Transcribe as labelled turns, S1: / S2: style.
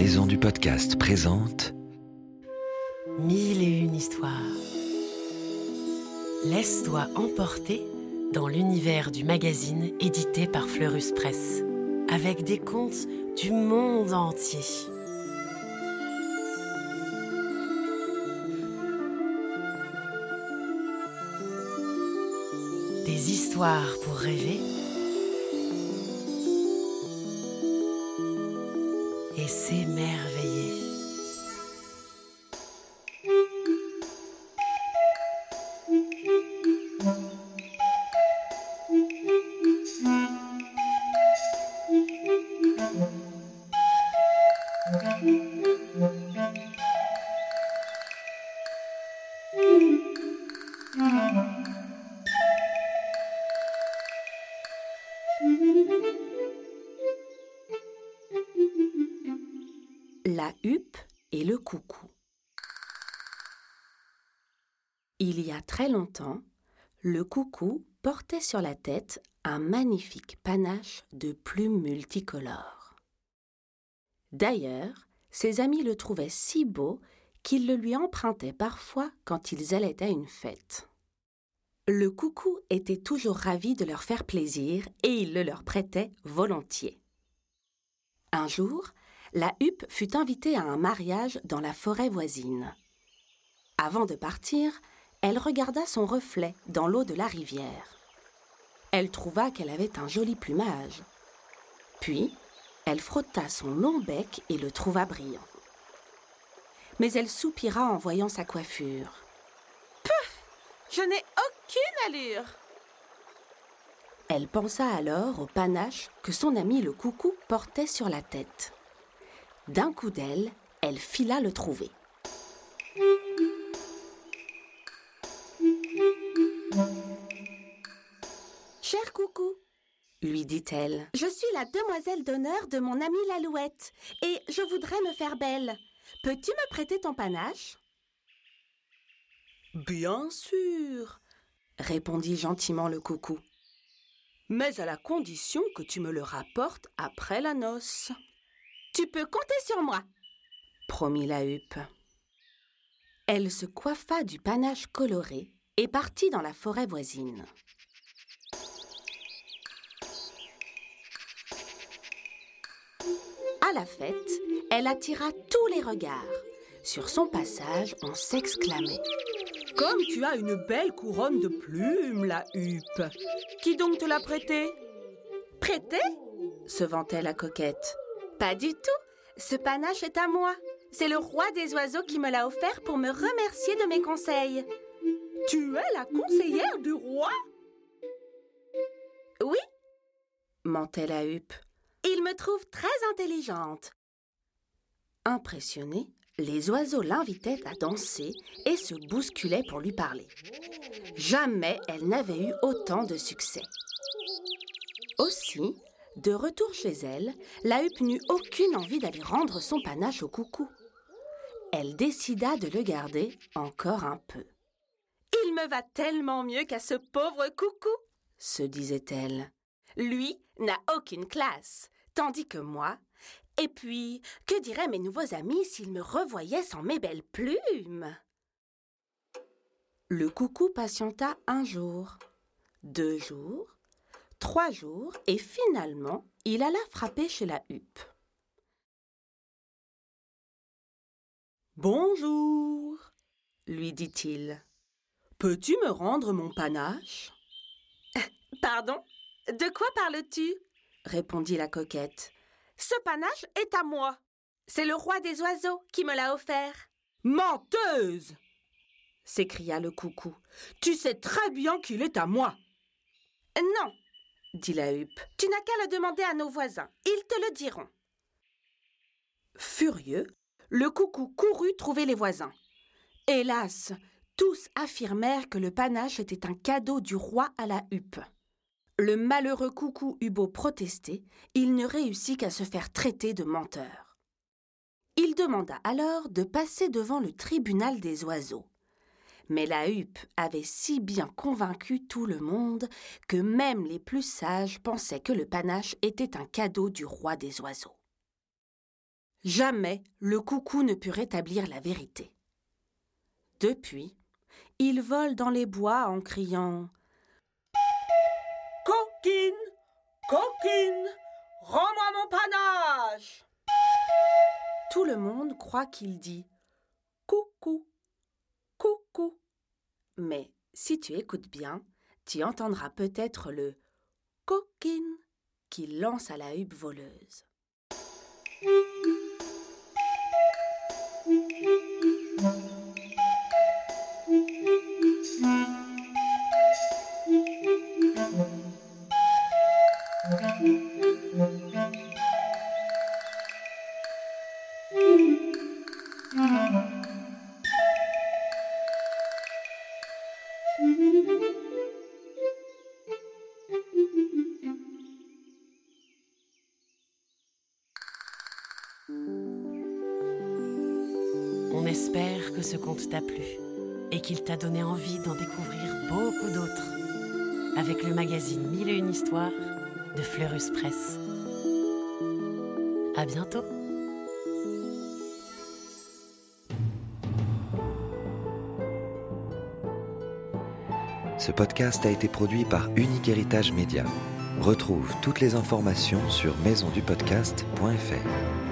S1: Maison du podcast présente
S2: Mille et une histoires. Laisse-toi emporter dans l'univers du magazine édité par Fleurus Press, avec des contes du monde entier. Des histoires pour rêver s'émerveiller. Huppe et le coucou. Il y a très longtemps, le coucou portait sur la tête un magnifique panache de plumes multicolores. D'ailleurs, ses amis le trouvaient si beau qu'ils le lui empruntaient parfois quand ils allaient à une fête. Le coucou était toujours ravi de leur faire plaisir et il le leur prêtait volontiers. Un jour, la huppe fut invitée à un mariage dans la forêt voisine. Avant de partir, elle regarda son reflet dans l'eau de la rivière. Elle trouva qu'elle avait un joli plumage. Puis, elle frotta son long bec et le trouva brillant. Mais elle soupira en voyant sa coiffure.
S3: Puf Je n'ai aucune allure
S2: Elle pensa alors au panache que son ami le coucou portait sur la tête. D'un coup d'aile, elle fila le trouver. Cher coucou, lui dit-elle, je suis la demoiselle d'honneur de mon amie l'Alouette et je voudrais me faire belle. Peux-tu me prêter ton panache?
S3: Bien sûr,
S2: répondit gentiment le coucou.
S3: Mais à la condition que tu me le rapportes après la noce.
S2: Tu peux compter sur moi, promit la huppe. Elle se coiffa du panache coloré et partit dans la forêt voisine. À la fête, elle attira tous les regards. Sur son passage, on s'exclamait.
S3: Comme tu as une belle couronne de plumes, la huppe. Qui donc te l'a prêtée?
S2: Prêtée? se vantait la coquette. Pas du tout. Ce panache est à moi. C'est le roi des oiseaux qui me l'a offert pour me remercier de mes conseils.
S3: Tu es la conseillère du roi?
S2: Oui, mentait la huppe. Il me trouve très intelligente. Impressionnés, les oiseaux l'invitaient à danser et se bousculaient pour lui parler. Jamais elle n'avait eu autant de succès. Aussi, de retour chez elle, la huppe n'eut aucune envie d'aller rendre son panache au coucou. Elle décida de le garder encore un peu.
S3: Il me va tellement mieux qu'à ce pauvre coucou,
S2: se disait-elle. Lui n'a aucune classe, tandis que moi. Et puis, que diraient mes nouveaux amis s'ils me revoyaient sans mes belles plumes? Le coucou patienta un jour, deux jours, trois jours, et finalement, il alla frapper chez la huppe.
S3: Bonjour,
S2: lui dit-il.
S3: Peux-tu me rendre mon panache?
S2: Pardon? De quoi parles-tu? répondit la coquette. Ce panache est à moi. C'est le roi des oiseaux qui me l'a offert.
S3: Menteuse
S2: s'écria le coucou.
S3: Tu sais très bien qu'il est à moi.
S2: Non, dit la huppe. Tu n'as qu'à le demander à nos voisins. Ils te le diront. Furieux, le coucou courut trouver les voisins. Hélas, tous affirmèrent que le panache était un cadeau du roi à la huppe. Le malheureux coucou eut beau protester, il ne réussit qu'à se faire traiter de menteur. Il demanda alors de passer devant le tribunal des oiseaux. Mais la huppe avait si bien convaincu tout le monde que même les plus sages pensaient que le panache était un cadeau du roi des oiseaux. Jamais le coucou ne put rétablir la vérité. Depuis, il vole dans les bois en criant
S3: Coquine Coquine Rends-moi mon panache
S2: Tout le monde croit qu'il dit coucou. Mais si tu écoutes bien, tu entendras peut-être le coquine qui lance à la huppe voleuse.
S4: On espère que ce conte t'a plu et qu'il t'a donné envie d'en découvrir beaucoup d'autres avec le magazine Mille et une histoires de Fleurus Press. À bientôt!
S1: Ce podcast a été produit par Unique Héritage Média. Retrouve toutes les informations sur maisondupodcast.fr.